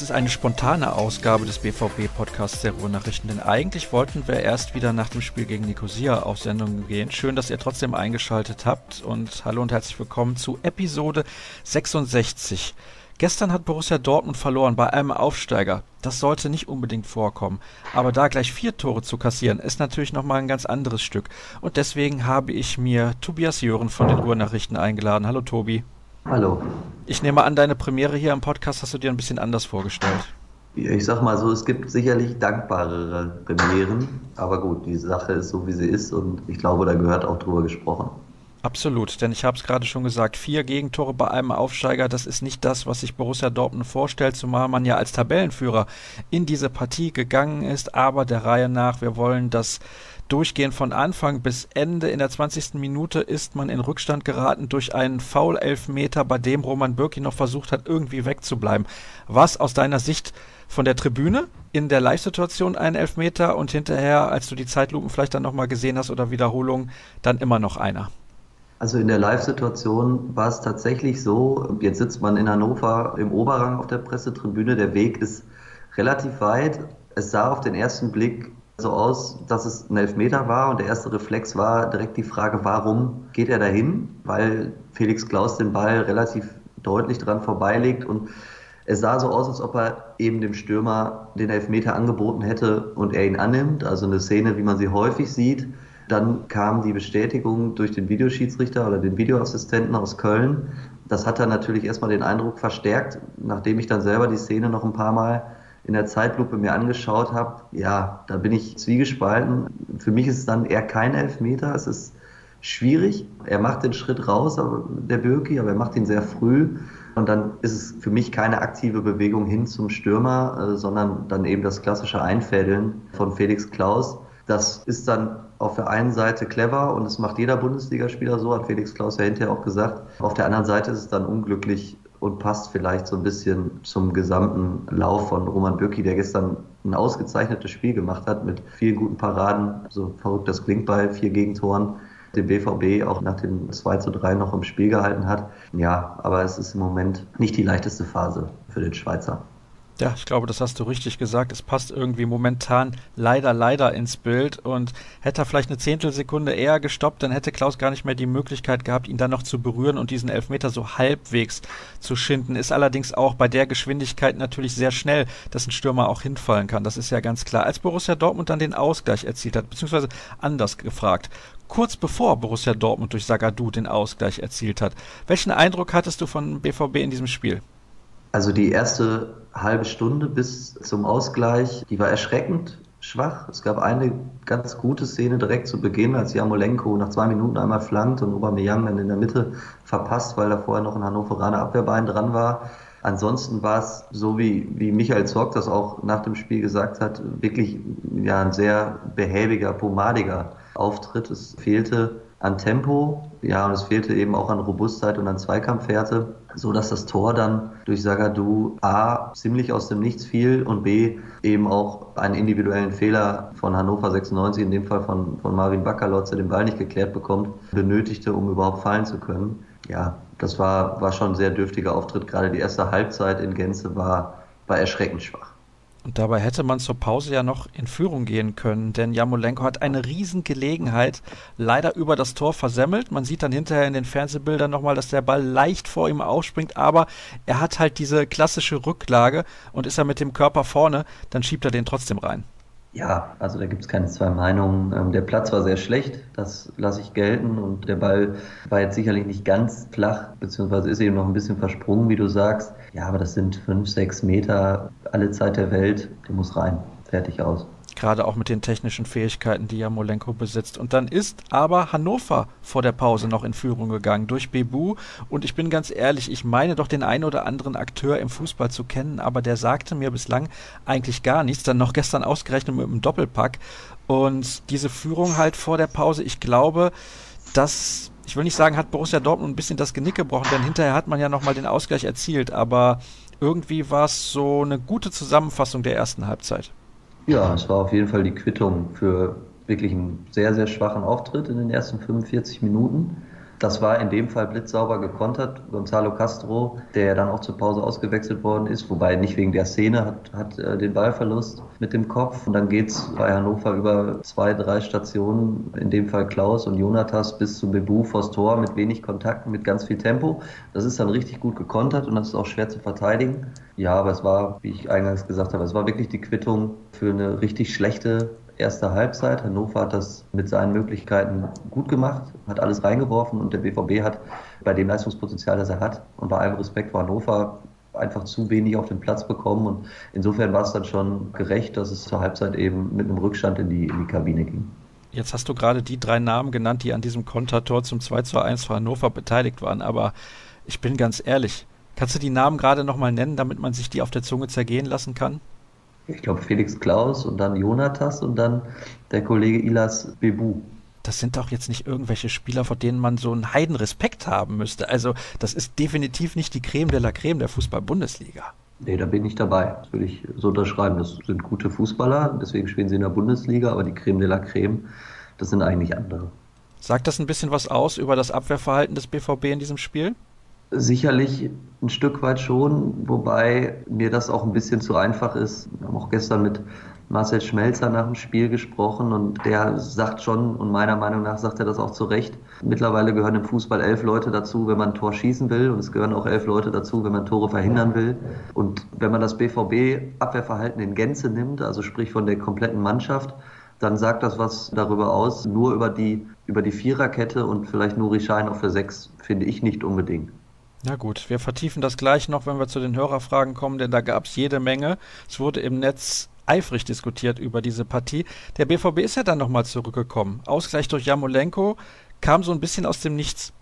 Es ist eine spontane Ausgabe des BVB-Podcasts der Ruhrnachrichten, denn eigentlich wollten wir erst wieder nach dem Spiel gegen Nicosia auf Sendung gehen. Schön, dass ihr trotzdem eingeschaltet habt und hallo und herzlich willkommen zu Episode 66. Gestern hat Borussia Dortmund verloren bei einem Aufsteiger. Das sollte nicht unbedingt vorkommen. Aber da gleich vier Tore zu kassieren, ist natürlich nochmal ein ganz anderes Stück. Und deswegen habe ich mir Tobias Jören von den Ruhrnachrichten eingeladen. Hallo Tobi. Hallo. Ich nehme an, deine Premiere hier im Podcast hast du dir ein bisschen anders vorgestellt. Ich sag mal so, es gibt sicherlich dankbarere Premieren, aber gut, die Sache ist so, wie sie ist und ich glaube, da gehört auch drüber gesprochen. Absolut, denn ich habe es gerade schon gesagt, vier Gegentore bei einem Aufsteiger, das ist nicht das, was sich Borussia Dortmund vorstellt, zumal man ja als Tabellenführer in diese Partie gegangen ist, aber der Reihe nach, wir wollen das durchgehend von Anfang bis Ende. In der 20. Minute ist man in Rückstand geraten durch einen Foul-Elfmeter, bei dem Roman Bürki noch versucht hat, irgendwie wegzubleiben. Was aus deiner Sicht von der Tribüne in der Live-Situation ein Elfmeter und hinterher, als du die Zeitlupen vielleicht dann nochmal gesehen hast oder Wiederholung, dann immer noch einer? Also in der Live-Situation war es tatsächlich so, jetzt sitzt man in Hannover im Oberrang auf der Pressetribüne, der Weg ist relativ weit. Es sah auf den ersten Blick so aus, dass es ein Elfmeter war und der erste Reflex war direkt die Frage, warum geht er dahin? Weil Felix Klaus den Ball relativ deutlich dran vorbeilegt und es sah so aus, als ob er eben dem Stürmer den Elfmeter angeboten hätte und er ihn annimmt. Also eine Szene, wie man sie häufig sieht. Dann kam die Bestätigung durch den Videoschiedsrichter oder den Videoassistenten aus Köln. Das hat dann natürlich erstmal den Eindruck verstärkt, nachdem ich dann selber die Szene noch ein paar Mal in der Zeitlupe mir angeschaut habe, ja, da bin ich zwiegespalten. Für mich ist es dann eher kein Elfmeter. Es ist schwierig. Er macht den Schritt raus, der Birki, aber er macht ihn sehr früh. Und dann ist es für mich keine aktive Bewegung hin zum Stürmer, äh, sondern dann eben das klassische Einfädeln von Felix Klaus. Das ist dann auf der einen Seite clever und das macht jeder Bundesligaspieler so, hat Felix Klaus ja hinterher auch gesagt. Auf der anderen Seite ist es dann unglücklich und passt vielleicht so ein bisschen zum gesamten Lauf von Roman Bürki, der gestern ein ausgezeichnetes Spiel gemacht hat mit vielen guten Paraden. So verrückt das klingt bei vier Gegentoren. Den BVB auch nach dem 2 zu 3 noch im Spiel gehalten hat. Ja, aber es ist im Moment nicht die leichteste Phase für den Schweizer. Ja, ich glaube, das hast du richtig gesagt. Es passt irgendwie momentan leider, leider ins Bild. Und hätte er vielleicht eine Zehntelsekunde eher gestoppt, dann hätte Klaus gar nicht mehr die Möglichkeit gehabt, ihn dann noch zu berühren und diesen Elfmeter so halbwegs zu schinden. Ist allerdings auch bei der Geschwindigkeit natürlich sehr schnell, dass ein Stürmer auch hinfallen kann. Das ist ja ganz klar. Als Borussia Dortmund dann den Ausgleich erzielt hat, beziehungsweise anders gefragt, kurz bevor Borussia Dortmund durch Sagadu den Ausgleich erzielt hat. Welchen Eindruck hattest du von BVB in diesem Spiel? Also die erste halbe Stunde bis zum Ausgleich, die war erschreckend schwach. Es gab eine ganz gute Szene direkt zu Beginn, als Jamolenko nach zwei Minuten einmal flankt und Aubameyang dann in der Mitte verpasst, weil da vorher noch ein Hannoveraner Abwehrbein dran war. Ansonsten war es so, wie, wie Michael Zorg das auch nach dem Spiel gesagt hat, wirklich ja, ein sehr behäbiger, pomadiger Auftritt. Es fehlte an Tempo, ja, und es fehlte eben auch an Robustheit und an Zweikampfhärte, so dass das Tor dann durch Sagadu A ziemlich aus dem Nichts fiel und B eben auch einen individuellen Fehler von Hannover 96, in dem Fall von, von Marvin Bakalotz, der den Ball nicht geklärt bekommt, benötigte, um überhaupt fallen zu können. Ja, das war, war schon ein sehr dürftiger Auftritt. Gerade die erste Halbzeit in Gänze war, war erschreckend schwach. Und dabei hätte man zur Pause ja noch in Führung gehen können, denn Jamolenko hat eine Riesengelegenheit leider über das Tor versemmelt. Man sieht dann hinterher in den Fernsehbildern nochmal, dass der Ball leicht vor ihm aufspringt, aber er hat halt diese klassische Rücklage und ist er mit dem Körper vorne, dann schiebt er den trotzdem rein. Ja, also da gibt es keine zwei Meinungen. Ähm, der Platz war sehr schlecht, das lasse ich gelten. Und der Ball war jetzt sicherlich nicht ganz flach, beziehungsweise ist eben noch ein bisschen versprungen, wie du sagst. Ja, aber das sind fünf, sechs Meter, alle Zeit der Welt. Der muss rein. Fertig aus gerade auch mit den technischen Fähigkeiten, die ja Molenko besitzt. Und dann ist aber Hannover vor der Pause noch in Führung gegangen durch Bebu. Und ich bin ganz ehrlich, ich meine doch den einen oder anderen Akteur im Fußball zu kennen, aber der sagte mir bislang eigentlich gar nichts. Dann noch gestern ausgerechnet mit einem Doppelpack. Und diese Führung halt vor der Pause, ich glaube, dass ich will nicht sagen, hat Borussia Dortmund ein bisschen das Genick gebrochen, denn hinterher hat man ja nochmal den Ausgleich erzielt, aber irgendwie war es so eine gute Zusammenfassung der ersten Halbzeit. Ja, es war auf jeden Fall die Quittung für wirklich einen sehr, sehr schwachen Auftritt in den ersten 45 Minuten. Das war in dem Fall blitzsauber gekontert. Gonzalo Castro, der dann auch zur Pause ausgewechselt worden ist, wobei nicht wegen der Szene, hat, hat äh, den Ballverlust mit dem Kopf. Und dann geht's bei Hannover über zwei, drei Stationen, in dem Fall Klaus und Jonatas, bis zu Bebu vors Tor mit wenig Kontakt, mit ganz viel Tempo. Das ist dann richtig gut gekontert und das ist auch schwer zu verteidigen. Ja, aber es war, wie ich eingangs gesagt habe, es war wirklich die Quittung für eine richtig schlechte erste Halbzeit. Hannover hat das mit seinen Möglichkeiten gut gemacht, hat alles reingeworfen und der BVB hat bei dem Leistungspotenzial, das er hat und bei allem Respekt vor Hannover einfach zu wenig auf den Platz bekommen und insofern war es dann schon gerecht, dass es zur Halbzeit eben mit einem Rückstand in die, in die Kabine ging. Jetzt hast du gerade die drei Namen genannt, die an diesem Kontertor zum 2 zu 1 für Hannover beteiligt waren, aber ich bin ganz ehrlich, kannst du die Namen gerade nochmal nennen, damit man sich die auf der Zunge zergehen lassen kann? Ich glaube, Felix Klaus und dann Jonatas und dann der Kollege Ilas Bebu. Das sind doch jetzt nicht irgendwelche Spieler, vor denen man so einen Heidenrespekt haben müsste. Also, das ist definitiv nicht die Creme de la Creme der Fußball-Bundesliga. Nee, da bin ich dabei. Das würde ich so unterschreiben. Das sind gute Fußballer, deswegen spielen sie in der Bundesliga, aber die Creme de la Creme, das sind eigentlich andere. Sagt das ein bisschen was aus über das Abwehrverhalten des BVB in diesem Spiel? Sicherlich ein Stück weit schon, wobei mir das auch ein bisschen zu einfach ist. Wir haben auch gestern mit Marcel Schmelzer nach dem Spiel gesprochen und der sagt schon, und meiner Meinung nach sagt er das auch zu Recht, mittlerweile gehören im Fußball elf Leute dazu, wenn man ein Tor schießen will und es gehören auch elf Leute dazu, wenn man Tore verhindern will. Und wenn man das BVB-Abwehrverhalten in Gänze nimmt, also sprich von der kompletten Mannschaft, dann sagt das was darüber aus. Nur über die, über die Viererkette und vielleicht Nuri Schein auf der Sechs finde ich nicht unbedingt. Na gut, wir vertiefen das gleich noch, wenn wir zu den Hörerfragen kommen, denn da gab es jede Menge. Es wurde im Netz eifrig diskutiert über diese Partie. Der BVB ist ja dann nochmal zurückgekommen. Ausgleich durch Jamolenko kam so ein bisschen aus dem Nichts.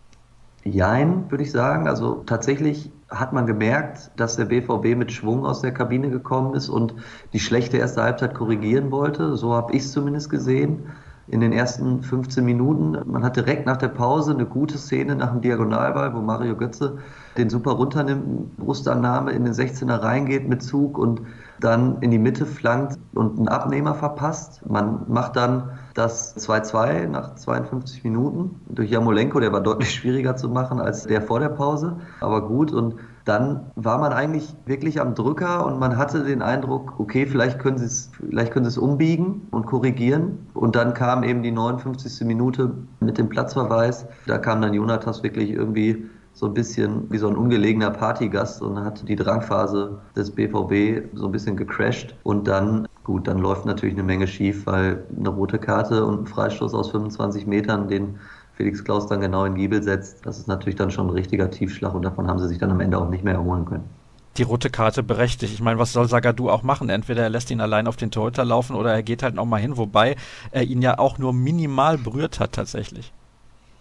Jein, würde ich sagen. Also tatsächlich hat man gemerkt, dass der BVB mit Schwung aus der Kabine gekommen ist und die schlechte erste Halbzeit korrigieren wollte. So habe ich es zumindest gesehen in den ersten 15 Minuten. Man hat direkt nach der Pause eine gute Szene nach dem Diagonalball, wo Mario Götze den super runternimmt, Brustannahme in den 16er reingeht mit Zug und dann in die Mitte flankt und einen Abnehmer verpasst. Man macht dann das 2-2 nach 52 Minuten durch Jamolenko, der war deutlich schwieriger zu machen als der vor der Pause, aber gut und dann war man eigentlich wirklich am Drücker und man hatte den Eindruck, okay, vielleicht können sie es, vielleicht können sie es umbiegen und korrigieren. Und dann kam eben die 59. Minute mit dem Platzverweis. Da kam dann Jonatas wirklich irgendwie so ein bisschen wie so ein ungelegener Partygast und hat die Drangphase des BVB so ein bisschen gecrashed. Und dann, gut, dann läuft natürlich eine Menge schief, weil eine rote Karte und ein Freistoß aus 25 Metern, den Felix Klaus dann genau in Giebel setzt, das ist natürlich dann schon ein richtiger Tiefschlag und davon haben sie sich dann am Ende auch nicht mehr erholen können. Die rote Karte berechtigt. Ich meine, was soll Sagadu auch machen? Entweder er lässt ihn allein auf den Torhüter laufen oder er geht halt nochmal hin, wobei er ihn ja auch nur minimal berührt hat tatsächlich.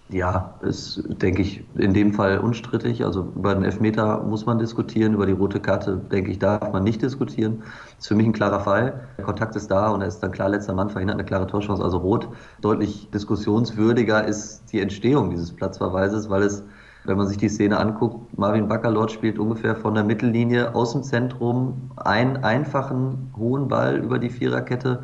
Ja, ist, denke ich, in dem Fall unstrittig. Also über den Elfmeter muss man diskutieren, über die rote Karte, denke ich, darf man nicht diskutieren. Ist für mich ein klarer Fall. Der Kontakt ist da und er ist dann klar letzter Mann, verhindert eine klare Torchance, also rot. Deutlich diskussionswürdiger ist die Entstehung dieses Platzverweises, weil es, wenn man sich die Szene anguckt, Marvin Baccalord spielt ungefähr von der Mittellinie aus dem Zentrum einen einfachen hohen Ball über die Viererkette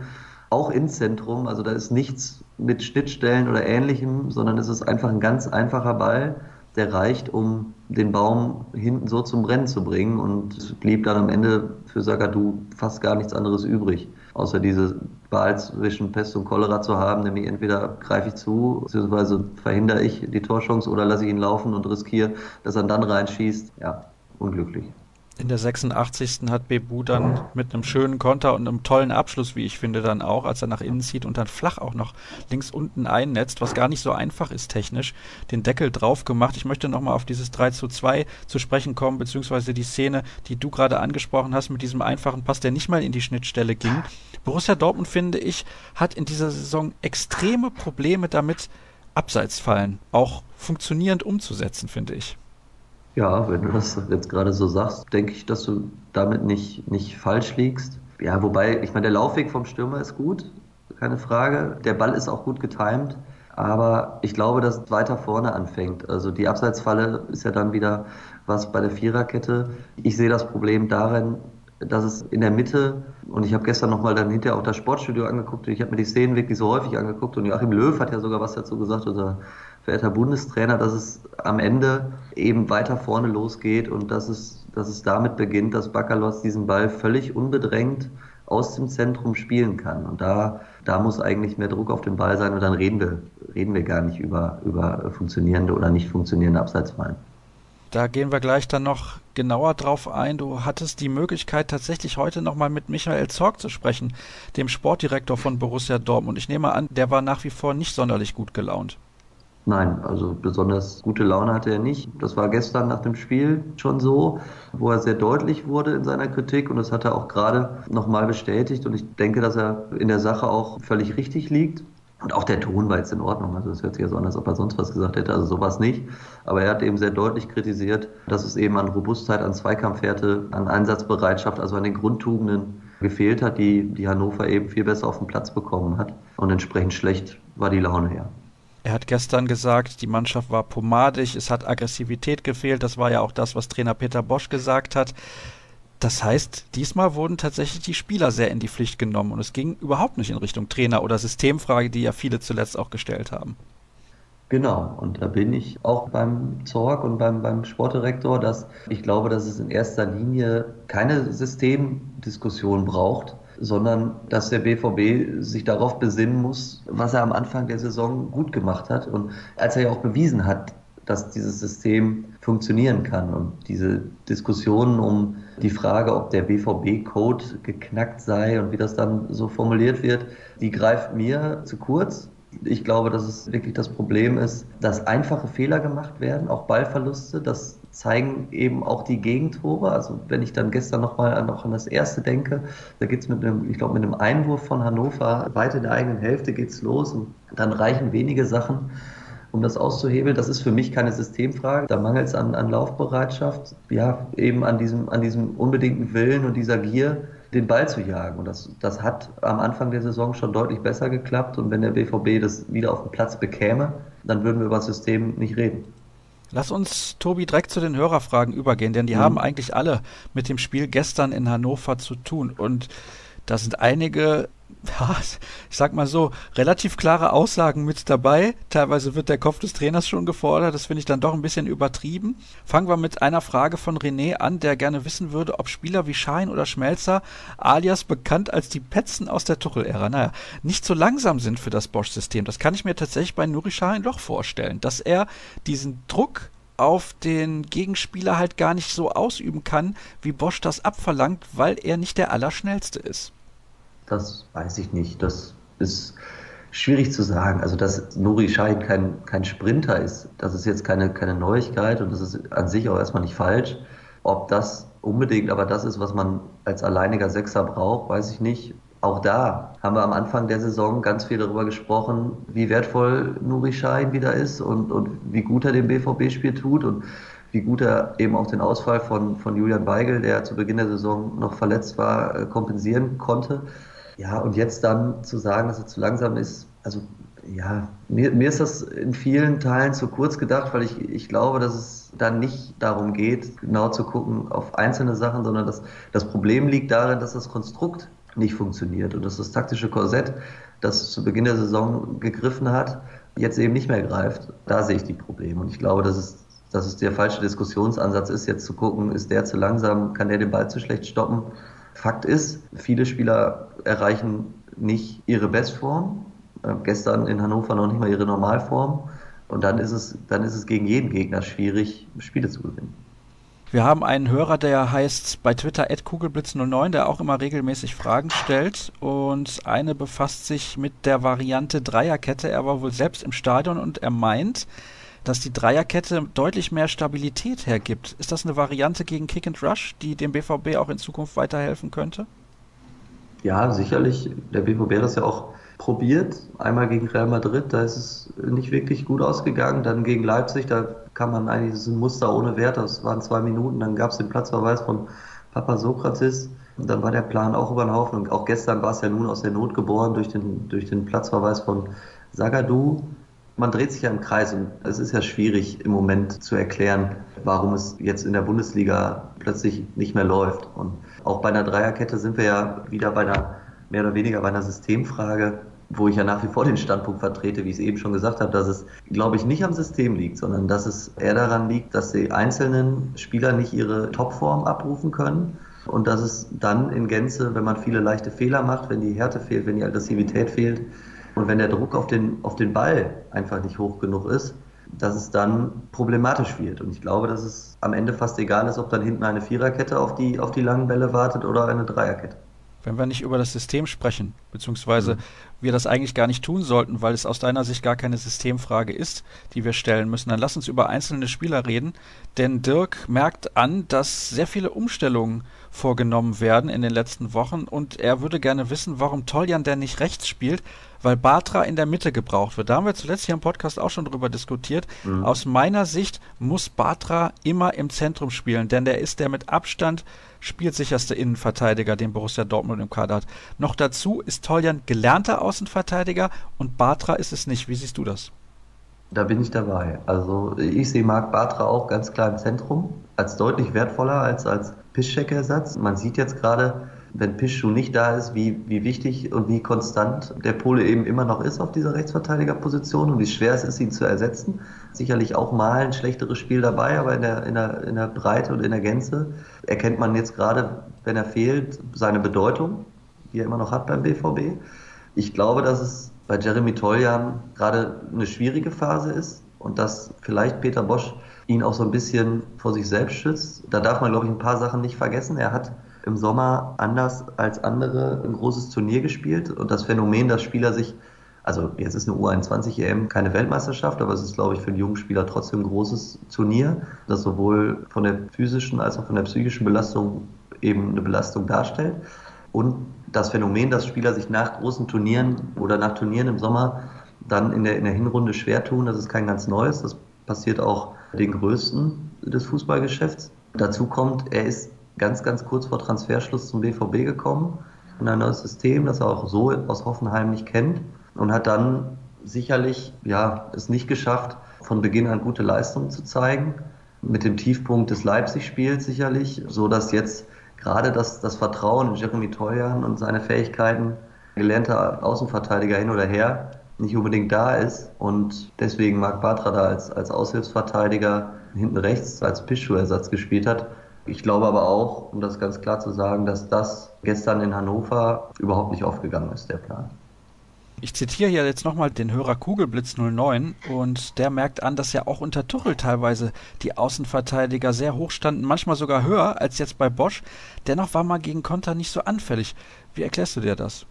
auch ins Zentrum. Also da ist nichts mit Schnittstellen oder ähnlichem, sondern es ist einfach ein ganz einfacher Ball, der reicht, um den Baum hinten so zum Rennen zu bringen. Und es blieb dann am Ende für Sagadu fast gar nichts anderes übrig, außer diese Wahl zwischen Pest und Cholera zu haben, nämlich entweder greife ich zu, beziehungsweise verhindere ich die Torchance oder lasse ich ihn laufen und riskiere, dass er dann reinschießt. Ja, unglücklich. In der 86. hat Bebu dann mit einem schönen Konter und einem tollen Abschluss, wie ich finde, dann auch, als er nach innen zieht und dann flach auch noch links unten einnetzt, was gar nicht so einfach ist technisch, den Deckel drauf gemacht. Ich möchte nochmal auf dieses 3 zu 2 zu sprechen kommen, beziehungsweise die Szene, die du gerade angesprochen hast, mit diesem einfachen Pass, der nicht mal in die Schnittstelle ging. Borussia Dortmund, finde ich, hat in dieser Saison extreme Probleme damit, Abseitsfallen auch funktionierend umzusetzen, finde ich. Ja, wenn du das jetzt gerade so sagst, denke ich, dass du damit nicht, nicht falsch liegst. Ja, wobei, ich meine, der Laufweg vom Stürmer ist gut, keine Frage. Der Ball ist auch gut getimt. Aber ich glaube, dass es weiter vorne anfängt. Also die Abseitsfalle ist ja dann wieder was bei der Viererkette. Ich sehe das Problem darin, dass es in der Mitte, und ich habe gestern nochmal dann hinterher auch das Sportstudio angeguckt, und ich habe mir die Szenen wirklich so häufig angeguckt und Joachim Löw hat ja sogar was dazu gesagt, unser verehrter Bundestrainer, dass es am Ende eben weiter vorne losgeht und dass es, dass es damit beginnt, dass Bakalos diesen Ball völlig unbedrängt aus dem Zentrum spielen kann. Und da, da muss eigentlich mehr Druck auf den Ball sein und dann reden wir, reden wir gar nicht über, über funktionierende oder nicht funktionierende Abseitsfallen. Da gehen wir gleich dann noch genauer drauf ein. Du hattest die Möglichkeit, tatsächlich heute nochmal mit Michael Zorg zu sprechen, dem Sportdirektor von Borussia Dortmund. Ich nehme an, der war nach wie vor nicht sonderlich gut gelaunt. Nein, also besonders gute Laune hatte er nicht. Das war gestern nach dem Spiel schon so, wo er sehr deutlich wurde in seiner Kritik und das hat er auch gerade nochmal bestätigt und ich denke, dass er in der Sache auch völlig richtig liegt. Und auch der Ton war jetzt in Ordnung. Also es hört sich ja so an, als ob er sonst was gesagt hätte. Also sowas nicht. Aber er hat eben sehr deutlich kritisiert, dass es eben an Robustheit, an Zweikampfwerte, an Einsatzbereitschaft, also an den Grundtugenden gefehlt hat, die, die Hannover eben viel besser auf den Platz bekommen hat. Und entsprechend schlecht war die Laune her. Er hat gestern gesagt, die Mannschaft war pomadig, es hat Aggressivität gefehlt. Das war ja auch das, was Trainer Peter Bosch gesagt hat. Das heißt, diesmal wurden tatsächlich die Spieler sehr in die Pflicht genommen und es ging überhaupt nicht in Richtung Trainer oder Systemfrage, die ja viele zuletzt auch gestellt haben. Genau, und da bin ich auch beim Zorg und beim, beim Sportdirektor, dass ich glaube, dass es in erster Linie keine Systemdiskussion braucht, sondern dass der BVB sich darauf besinnen muss, was er am Anfang der Saison gut gemacht hat und als er ja auch bewiesen hat, dass dieses System funktionieren kann. Und diese Diskussionen um die Frage, ob der BVB-Code geknackt sei und wie das dann so formuliert wird, die greift mir zu kurz. Ich glaube, dass es wirklich das Problem ist, dass einfache Fehler gemacht werden, auch Ballverluste. Das zeigen eben auch die Gegentore. Also wenn ich dann gestern nochmal an, noch an das erste denke, da geht es mit einem, ich glaube, mit einem Einwurf von Hannover weit in der eigenen Hälfte geht's los und dann reichen wenige Sachen, um das auszuhebeln. Das ist für mich keine Systemfrage. Da mangelt es an, an Laufbereitschaft, ja, eben an diesem, an diesem unbedingten Willen und dieser Gier, den Ball zu jagen. Und das, das hat am Anfang der Saison schon deutlich besser geklappt. Und wenn der BVB das wieder auf den Platz bekäme, dann würden wir über das System nicht reden. Lass uns, Tobi, direkt zu den Hörerfragen übergehen, denn die mhm. haben eigentlich alle mit dem Spiel gestern in Hannover zu tun. Und da sind einige ja, ich sag mal so, relativ klare Aussagen mit dabei. Teilweise wird der Kopf des Trainers schon gefordert. Das finde ich dann doch ein bisschen übertrieben. Fangen wir mit einer Frage von René an, der gerne wissen würde, ob Spieler wie Schein oder Schmelzer, alias bekannt als die Petzen aus der Tuchel-Ära, naja, nicht so langsam sind für das Bosch-System. Das kann ich mir tatsächlich bei Nuri Schein doch vorstellen, dass er diesen Druck auf den Gegenspieler halt gar nicht so ausüben kann, wie Bosch das abverlangt, weil er nicht der Allerschnellste ist. Das weiß ich nicht. Das ist schwierig zu sagen. Also, dass Nuri Sahin kein, kein Sprinter ist, das ist jetzt keine, keine Neuigkeit und das ist an sich auch erstmal nicht falsch. Ob das unbedingt aber das ist, was man als alleiniger Sechser braucht, weiß ich nicht. Auch da haben wir am Anfang der Saison ganz viel darüber gesprochen, wie wertvoll Nuri Sahin wieder ist und, und wie gut er dem BVB-Spiel tut und wie gut er eben auch den Ausfall von, von Julian Weigel, der zu Beginn der Saison noch verletzt war, äh, kompensieren konnte. Ja, und jetzt dann zu sagen, dass er zu langsam ist, also ja, mir, mir ist das in vielen Teilen zu kurz gedacht, weil ich, ich glaube, dass es dann nicht darum geht, genau zu gucken auf einzelne Sachen, sondern dass das Problem liegt darin, dass das Konstrukt nicht funktioniert und dass das taktische Korsett, das zu Beginn der Saison gegriffen hat, jetzt eben nicht mehr greift. Da sehe ich die Probleme. Und ich glaube, dass es, dass es der falsche Diskussionsansatz ist, jetzt zu gucken, ist der zu langsam, kann der den Ball zu schlecht stoppen Fakt ist, viele Spieler erreichen nicht ihre Bestform. Äh, gestern in Hannover noch nicht mal ihre Normalform. Und dann ist es, dann ist es gegen jeden Gegner schwierig, Spiele zu gewinnen. Wir haben einen Hörer, der heißt bei Twitter kugelblitz09, der auch immer regelmäßig Fragen stellt. Und eine befasst sich mit der Variante Dreierkette. Er war wohl selbst im Stadion und er meint, dass die Dreierkette deutlich mehr Stabilität hergibt. Ist das eine Variante gegen Kick and Rush, die dem BVB auch in Zukunft weiterhelfen könnte? Ja, sicherlich. Der BVB hat das ja auch probiert. Einmal gegen Real Madrid, da ist es nicht wirklich gut ausgegangen. Dann gegen Leipzig, da kann man eigentlich, das ist ein Muster ohne Wert, das waren zwei Minuten. Dann gab es den Platzverweis von Papa Sokrates. Und dann war der Plan auch über den Haufen. Und auch gestern war es ja nun aus der Not geboren durch den, durch den Platzverweis von Zagadou man dreht sich ja im Kreis und es ist ja schwierig im Moment zu erklären, warum es jetzt in der Bundesliga plötzlich nicht mehr läuft. Und auch bei einer Dreierkette sind wir ja wieder bei einer mehr oder weniger bei einer Systemfrage. wo ich ja nach wie vor den Standpunkt vertrete, wie ich es eben schon gesagt habe, dass es, glaube ich, nicht am System liegt, sondern dass es eher daran liegt, dass die einzelnen Spieler nicht ihre Topform abrufen können und dass es dann in Gänze, wenn man viele leichte Fehler macht, wenn die Härte fehlt, wenn die Aggressivität fehlt und wenn der Druck auf den, auf den Ball einfach nicht hoch genug ist, dass es dann problematisch wird. Und ich glaube, dass es am Ende fast egal ist, ob dann hinten eine Viererkette auf die, auf die langen Bälle wartet oder eine Dreierkette wenn wir nicht über das System sprechen, beziehungsweise mhm. Wir das eigentlich gar nicht tun sollten, weil es aus deiner Sicht gar keine Systemfrage ist, die wir stellen müssen, dann lass uns über einzelne Spieler reden. Denn Dirk merkt an, dass sehr viele Umstellungen vorgenommen werden in den letzten Wochen und er würde gerne wissen, warum Toljan denn nicht rechts spielt, weil Batra in der Mitte gebraucht wird. Da haben wir zuletzt hier im Podcast auch schon drüber diskutiert. Mhm. Aus meiner Sicht muss Batra immer im Zentrum spielen, denn der ist der mit Abstand spielsicherste Innenverteidiger, den Borussia Dortmund im Kader hat. Noch dazu ist Toljan gelernter Außenverteidiger und Batra ist es nicht. Wie siehst du das? Da bin ich dabei. Also ich sehe Marc Bartra auch ganz klar im Zentrum, als deutlich wertvoller als als Piszczek-Ersatz. Man sieht jetzt gerade, wenn Piszczek nicht da ist, wie, wie wichtig und wie konstant der Pole eben immer noch ist auf dieser Rechtsverteidigerposition und wie schwer es ist, ihn zu ersetzen. Sicherlich auch mal ein schlechteres Spiel dabei, aber in der, in der, in der Breite und in der Gänze erkennt man jetzt gerade, wenn er fehlt, seine Bedeutung, die er immer noch hat beim BVB. Ich glaube, dass es bei Jeremy Toljan gerade eine schwierige Phase ist und dass vielleicht Peter Bosch ihn auch so ein bisschen vor sich selbst schützt. Da darf man, glaube ich, ein paar Sachen nicht vergessen. Er hat im Sommer anders als andere ein großes Turnier gespielt und das Phänomen, dass Spieler sich, also jetzt ist eine U21 EM keine Weltmeisterschaft, aber es ist, glaube ich, für einen jungen Spieler trotzdem ein großes Turnier, das sowohl von der physischen als auch von der psychischen Belastung eben eine Belastung darstellt. Und das Phänomen, dass Spieler sich nach großen Turnieren oder nach Turnieren im Sommer dann in der, in der Hinrunde schwer tun, das ist kein ganz neues. Das passiert auch den Größten des Fußballgeschäfts. Dazu kommt, er ist ganz, ganz kurz vor Transferschluss zum BVB gekommen, in ein neues System, das er auch so aus Hoffenheim nicht kennt und hat dann sicherlich ja, es nicht geschafft, von Beginn an gute Leistungen zu zeigen. Mit dem Tiefpunkt des Leipzig-Spiels sicherlich, so dass jetzt gerade das, das Vertrauen in Jeremy Teuern und seine Fähigkeiten, gelernter Außenverteidiger hin oder her, nicht unbedingt da ist und deswegen Marc Bartra da als, als Aushilfsverteidiger hinten rechts als Pichu-Ersatz gespielt hat. Ich glaube aber auch, um das ganz klar zu sagen, dass das gestern in Hannover überhaupt nicht aufgegangen ist, der Plan. Ich zitiere hier jetzt nochmal den Hörer Kugelblitz 09 und der merkt an, dass ja auch unter Tuchel teilweise die Außenverteidiger sehr hoch standen, manchmal sogar höher als jetzt bei Bosch. Dennoch war man gegen Konter nicht so anfällig. Wie erklärst du dir das?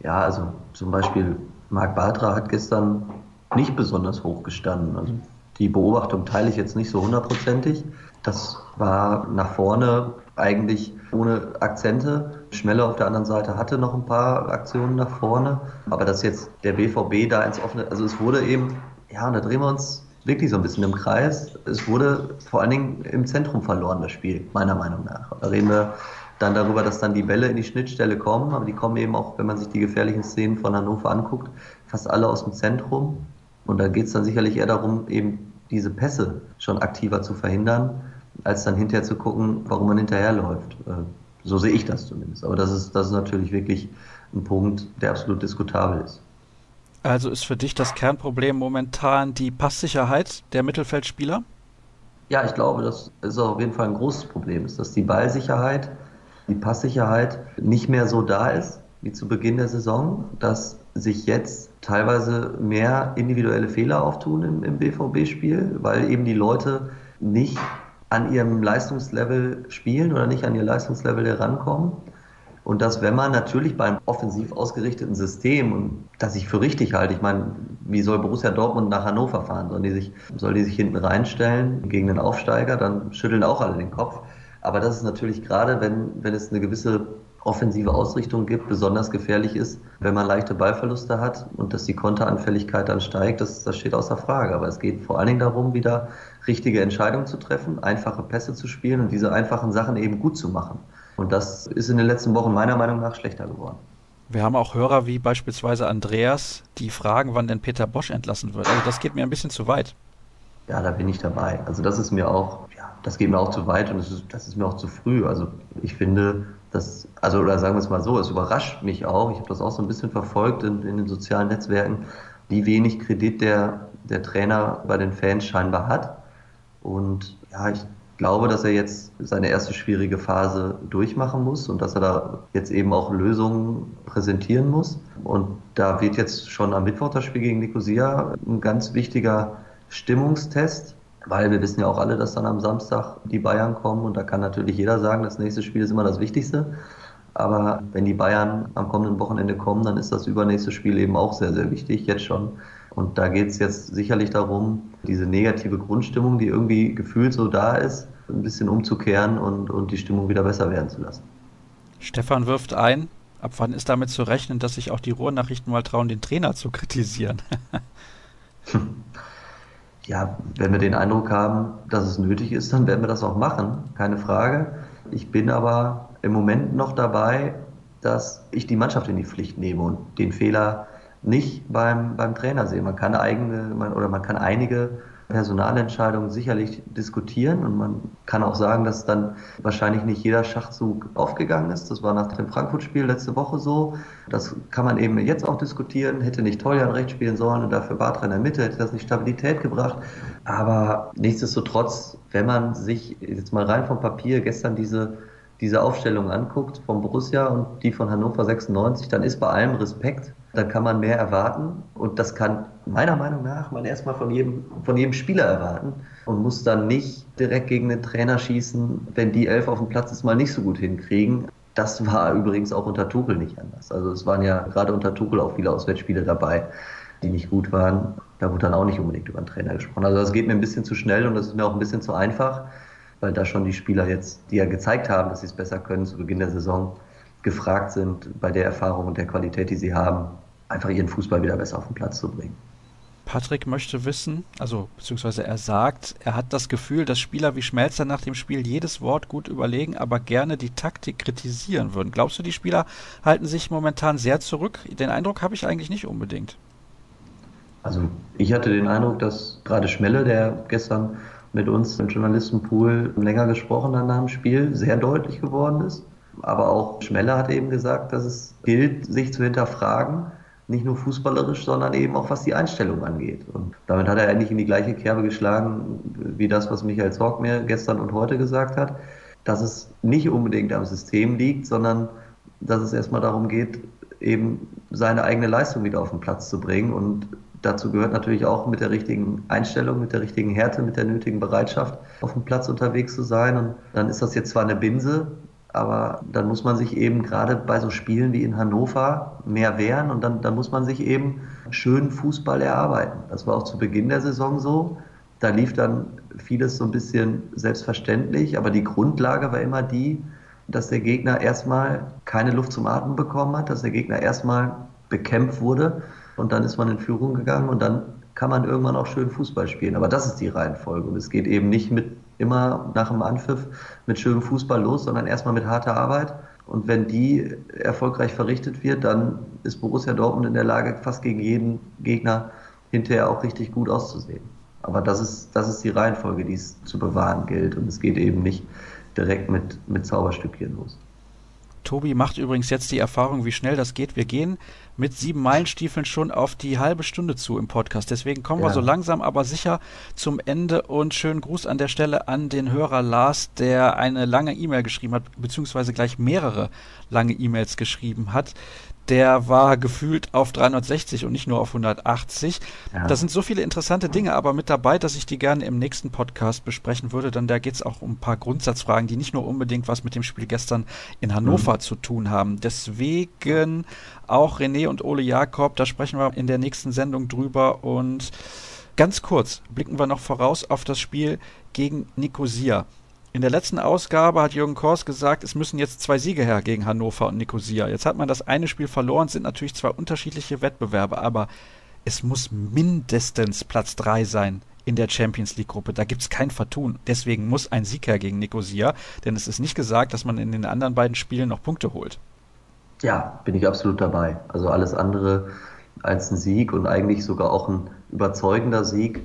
Ja, also zum Beispiel Marc Bartra hat gestern nicht besonders hoch gestanden. Also die Beobachtung teile ich jetzt nicht so hundertprozentig. Das war nach vorne eigentlich ohne Akzente. Schmelle auf der anderen Seite hatte noch ein paar Aktionen nach vorne, aber dass jetzt der BVB da ins offene, also es wurde eben, ja, und da drehen wir uns wirklich so ein bisschen im Kreis. Es wurde vor allen Dingen im Zentrum verloren, das Spiel, meiner Meinung nach. Da reden wir dann darüber, dass dann die Bälle in die Schnittstelle kommen, aber die kommen eben auch, wenn man sich die gefährlichen Szenen von Hannover anguckt, fast alle aus dem Zentrum. Und da geht es dann sicherlich eher darum, eben diese Pässe schon aktiver zu verhindern als dann hinterher zu gucken, warum man hinterherläuft. Äh, so sehe ich das zumindest. Aber das ist, das ist natürlich wirklich ein Punkt, der absolut diskutabel ist. Also ist für dich das Kernproblem momentan die Passsicherheit der Mittelfeldspieler? Ja, ich glaube, das ist auf jeden Fall ein großes Problem, ist, dass die Ballsicherheit, die Passsicherheit nicht mehr so da ist wie zu Beginn der Saison, dass sich jetzt teilweise mehr individuelle Fehler auftun im, im BVB-Spiel, weil eben die Leute nicht an ihrem Leistungslevel spielen oder nicht an ihr Leistungslevel herankommen. Und dass, wenn man natürlich beim offensiv ausgerichteten System, und das ich für richtig halte, ich meine, wie soll Borussia Dortmund nach Hannover fahren? Sollen die sich, soll die sich hinten reinstellen gegen den Aufsteiger? Dann schütteln auch alle den Kopf. Aber das ist natürlich gerade, wenn, wenn es eine gewisse offensive Ausrichtung gibt, besonders gefährlich ist, wenn man leichte Ballverluste hat und dass die Konteranfälligkeit dann steigt, das, das steht außer Frage. Aber es geht vor allen Dingen darum, wieder richtige Entscheidungen zu treffen, einfache Pässe zu spielen und diese einfachen Sachen eben gut zu machen. Und das ist in den letzten Wochen meiner Meinung nach schlechter geworden. Wir haben auch Hörer wie beispielsweise Andreas, die fragen, wann denn Peter Bosch entlassen wird. Also das geht mir ein bisschen zu weit. Ja, da bin ich dabei. Also das ist mir auch, ja, das geht mir auch zu weit und das ist, das ist mir auch zu früh. Also ich finde, das, also oder sagen wir es mal so, es überrascht mich auch. Ich habe das auch so ein bisschen verfolgt in, in den sozialen Netzwerken, wie wenig Kredit der, der Trainer bei den Fans scheinbar hat. Und ja, ich glaube, dass er jetzt seine erste schwierige Phase durchmachen muss und dass er da jetzt eben auch Lösungen präsentieren muss. Und da wird jetzt schon am Mittwoch das Spiel gegen Nicosia ein ganz wichtiger Stimmungstest, weil wir wissen ja auch alle, dass dann am Samstag die Bayern kommen und da kann natürlich jeder sagen, das nächste Spiel ist immer das Wichtigste. Aber wenn die Bayern am kommenden Wochenende kommen, dann ist das übernächste Spiel eben auch sehr, sehr wichtig, jetzt schon. Und da geht es jetzt sicherlich darum, diese negative Grundstimmung, die irgendwie gefühlt so da ist, ein bisschen umzukehren und, und die Stimmung wieder besser werden zu lassen. Stefan wirft ein, ab wann ist damit zu rechnen, dass sich auch die Ruhrnachrichten mal trauen, den Trainer zu kritisieren? ja, wenn wir den Eindruck haben, dass es nötig ist, dann werden wir das auch machen, keine Frage. Ich bin aber im Moment noch dabei, dass ich die Mannschaft in die Pflicht nehme und den Fehler nicht beim, beim Trainer sehe. Man kann eigene man, oder man kann einige Personalentscheidungen sicherlich diskutieren und man kann auch sagen, dass dann wahrscheinlich nicht jeder Schachzug aufgegangen ist. Das war nach dem Frankfurt-Spiel letzte Woche so. Das kann man eben jetzt auch diskutieren. Hätte nicht Toljan rechts spielen sollen und dafür Bartra in der Mitte, hätte das nicht Stabilität gebracht. Aber nichtsdestotrotz, wenn man sich jetzt mal rein vom Papier gestern diese diese Aufstellung anguckt vom Borussia und die von Hannover 96, dann ist bei allem Respekt dann kann man mehr erwarten. Und das kann meiner Meinung nach man erstmal von jedem, von jedem Spieler erwarten und muss dann nicht direkt gegen den Trainer schießen, wenn die elf auf dem Platz es mal nicht so gut hinkriegen. Das war übrigens auch unter Tuchel nicht anders. Also es waren ja gerade unter Tuchel auch viele Auswärtsspiele dabei, die nicht gut waren. Da wurde dann auch nicht unbedingt über den Trainer gesprochen. Also das geht mir ein bisschen zu schnell und das ist mir auch ein bisschen zu einfach, weil da schon die Spieler jetzt, die ja gezeigt haben, dass sie es besser können zu Beginn der Saison, gefragt sind, bei der Erfahrung und der Qualität, die sie haben, einfach ihren Fußball wieder besser auf den Platz zu bringen. Patrick möchte wissen, also beziehungsweise er sagt, er hat das Gefühl, dass Spieler wie Schmelzer nach dem Spiel jedes Wort gut überlegen, aber gerne die Taktik kritisieren würden. Glaubst du, die Spieler halten sich momentan sehr zurück? Den Eindruck habe ich eigentlich nicht unbedingt. Also ich hatte den Eindruck, dass gerade Schmelle, der gestern mit uns im Journalistenpool länger gesprochen hat nach dem Spiel, sehr deutlich geworden ist. Aber auch Schmelle hat eben gesagt, dass es gilt, sich zu hinterfragen, nicht nur fußballerisch, sondern eben auch was die Einstellung angeht. Und damit hat er endlich in die gleiche Kerbe geschlagen, wie das, was Michael Zorg mir gestern und heute gesagt hat, dass es nicht unbedingt am System liegt, sondern dass es erstmal darum geht, eben seine eigene Leistung wieder auf den Platz zu bringen. Und dazu gehört natürlich auch mit der richtigen Einstellung, mit der richtigen Härte, mit der nötigen Bereitschaft auf dem Platz unterwegs zu sein. Und dann ist das jetzt zwar eine Binse, aber dann muss man sich eben gerade bei so Spielen wie in Hannover mehr wehren und dann, dann muss man sich eben schönen Fußball erarbeiten. Das war auch zu Beginn der Saison so. Da lief dann vieles so ein bisschen selbstverständlich, aber die Grundlage war immer die, dass der Gegner erstmal keine Luft zum Atmen bekommen hat, dass der Gegner erstmal bekämpft wurde und dann ist man in Führung gegangen und dann kann man irgendwann auch schön Fußball spielen. Aber das ist die Reihenfolge und es geht eben nicht mit immer nach dem Anpfiff mit schönem Fußball los, sondern erstmal mit harter Arbeit. Und wenn die erfolgreich verrichtet wird, dann ist Borussia Dortmund in der Lage, fast gegen jeden Gegner hinterher auch richtig gut auszusehen. Aber das ist, das ist die Reihenfolge, die es zu bewahren gilt. Und es geht eben nicht direkt mit, mit Zauberstückchen los. Tobi macht übrigens jetzt die Erfahrung, wie schnell das geht. Wir gehen mit sieben Meilenstiefeln schon auf die halbe Stunde zu im Podcast. Deswegen kommen ja. wir so langsam aber sicher zum Ende und schönen Gruß an der Stelle an den Hörer Lars, der eine lange E-Mail geschrieben hat, beziehungsweise gleich mehrere lange E-Mails geschrieben hat der war gefühlt auf 360 und nicht nur auf 180. Ja. Da sind so viele interessante Dinge aber mit dabei, dass ich die gerne im nächsten Podcast besprechen würde. Denn da geht es auch um ein paar Grundsatzfragen, die nicht nur unbedingt was mit dem Spiel gestern in Hannover mhm. zu tun haben. Deswegen auch René und Ole Jakob, da sprechen wir in der nächsten Sendung drüber. Und ganz kurz blicken wir noch voraus auf das Spiel gegen Nicosia. In der letzten Ausgabe hat Jürgen Kors gesagt, es müssen jetzt zwei Siege her gegen Hannover und Nicosia. Jetzt hat man das eine Spiel verloren, sind natürlich zwei unterschiedliche Wettbewerbe, aber es muss mindestens Platz drei sein in der Champions League Gruppe. Da gibt es kein Vertun. Deswegen muss ein Sieg her gegen Nicosia, denn es ist nicht gesagt, dass man in den anderen beiden Spielen noch Punkte holt. Ja, bin ich absolut dabei. Also alles andere als ein Sieg und eigentlich sogar auch ein überzeugender Sieg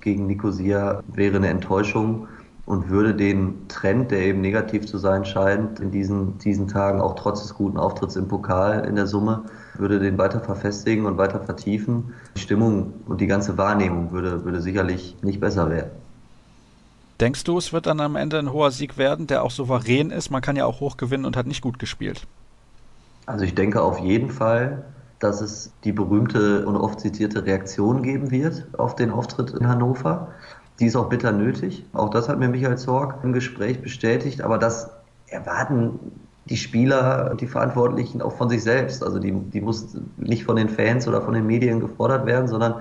gegen Nicosia wäre eine Enttäuschung und würde den Trend, der eben negativ zu sein scheint, in diesen, diesen Tagen auch trotz des guten Auftritts im Pokal in der Summe, würde den weiter verfestigen und weiter vertiefen. Die Stimmung und die ganze Wahrnehmung würde, würde sicherlich nicht besser werden. Denkst du, es wird dann am Ende ein hoher Sieg werden, der auch souverän ist? Man kann ja auch hoch gewinnen und hat nicht gut gespielt. Also ich denke auf jeden Fall, dass es die berühmte und oft zitierte Reaktion geben wird auf den Auftritt in Hannover. Die ist auch bitter nötig. Auch das hat mir Michael Zorg im Gespräch bestätigt. Aber das erwarten die Spieler und die Verantwortlichen auch von sich selbst. Also die, die muss nicht von den Fans oder von den Medien gefordert werden, sondern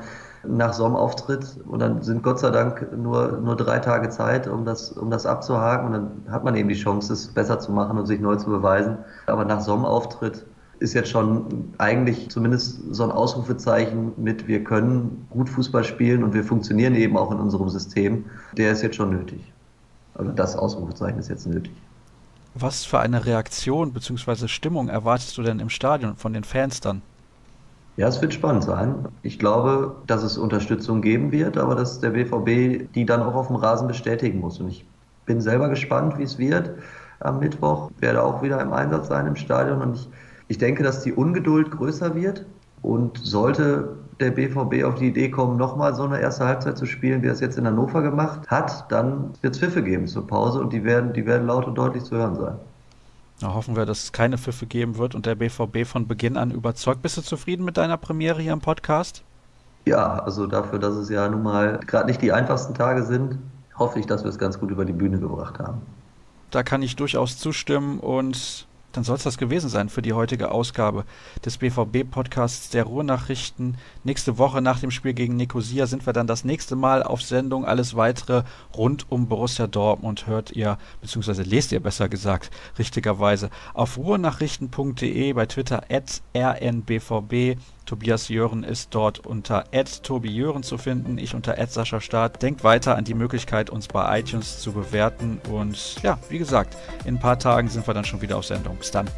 nach so einem Auftritt und dann sind Gott sei Dank nur, nur drei Tage Zeit, um das, um das abzuhaken und dann hat man eben die Chance, es besser zu machen und sich neu zu beweisen. Aber nach so einem Auftritt ist jetzt schon eigentlich zumindest so ein Ausrufezeichen mit, wir können gut Fußball spielen und wir funktionieren eben auch in unserem System. Der ist jetzt schon nötig. Also das Ausrufezeichen ist jetzt nötig. Was für eine Reaktion bzw. Stimmung erwartest du denn im Stadion von den Fans dann? Ja, es wird spannend sein. Ich glaube, dass es Unterstützung geben wird, aber dass der BVB die dann auch auf dem Rasen bestätigen muss. Und ich bin selber gespannt, wie es wird. Am Mittwoch werde auch wieder im Einsatz sein im Stadion und ich, ich denke, dass die Ungeduld größer wird und sollte der BVB auf die Idee kommen, nochmal so eine erste Halbzeit zu spielen, wie er es jetzt in Hannover gemacht hat, dann wird es Pfiffe geben zur Pause und die werden, die werden laut und deutlich zu hören sein. Na, hoffen wir, dass es keine Pfiffe geben wird und der BVB von Beginn an überzeugt. Bist du zufrieden mit deiner Premiere hier im Podcast? Ja, also dafür, dass es ja nun mal gerade nicht die einfachsten Tage sind, hoffe ich, dass wir es ganz gut über die Bühne gebracht haben. Da kann ich durchaus zustimmen und dann soll es das gewesen sein für die heutige Ausgabe des BVB-Podcasts der Ruhrnachrichten. Nächste Woche nach dem Spiel gegen Nicosia sind wir dann das nächste Mal auf Sendung. Alles weitere rund um Borussia Dortmund hört ihr, beziehungsweise lest ihr besser gesagt, richtigerweise auf ruhrnachrichten.de, bei Twitter at rnbvb. Tobias Jören ist dort unter Tobi Jören zu finden, ich unter Staat. Denkt weiter an die Möglichkeit, uns bei iTunes zu bewerten. Und ja, wie gesagt, in ein paar Tagen sind wir dann schon wieder auf Sendung. Bis dann.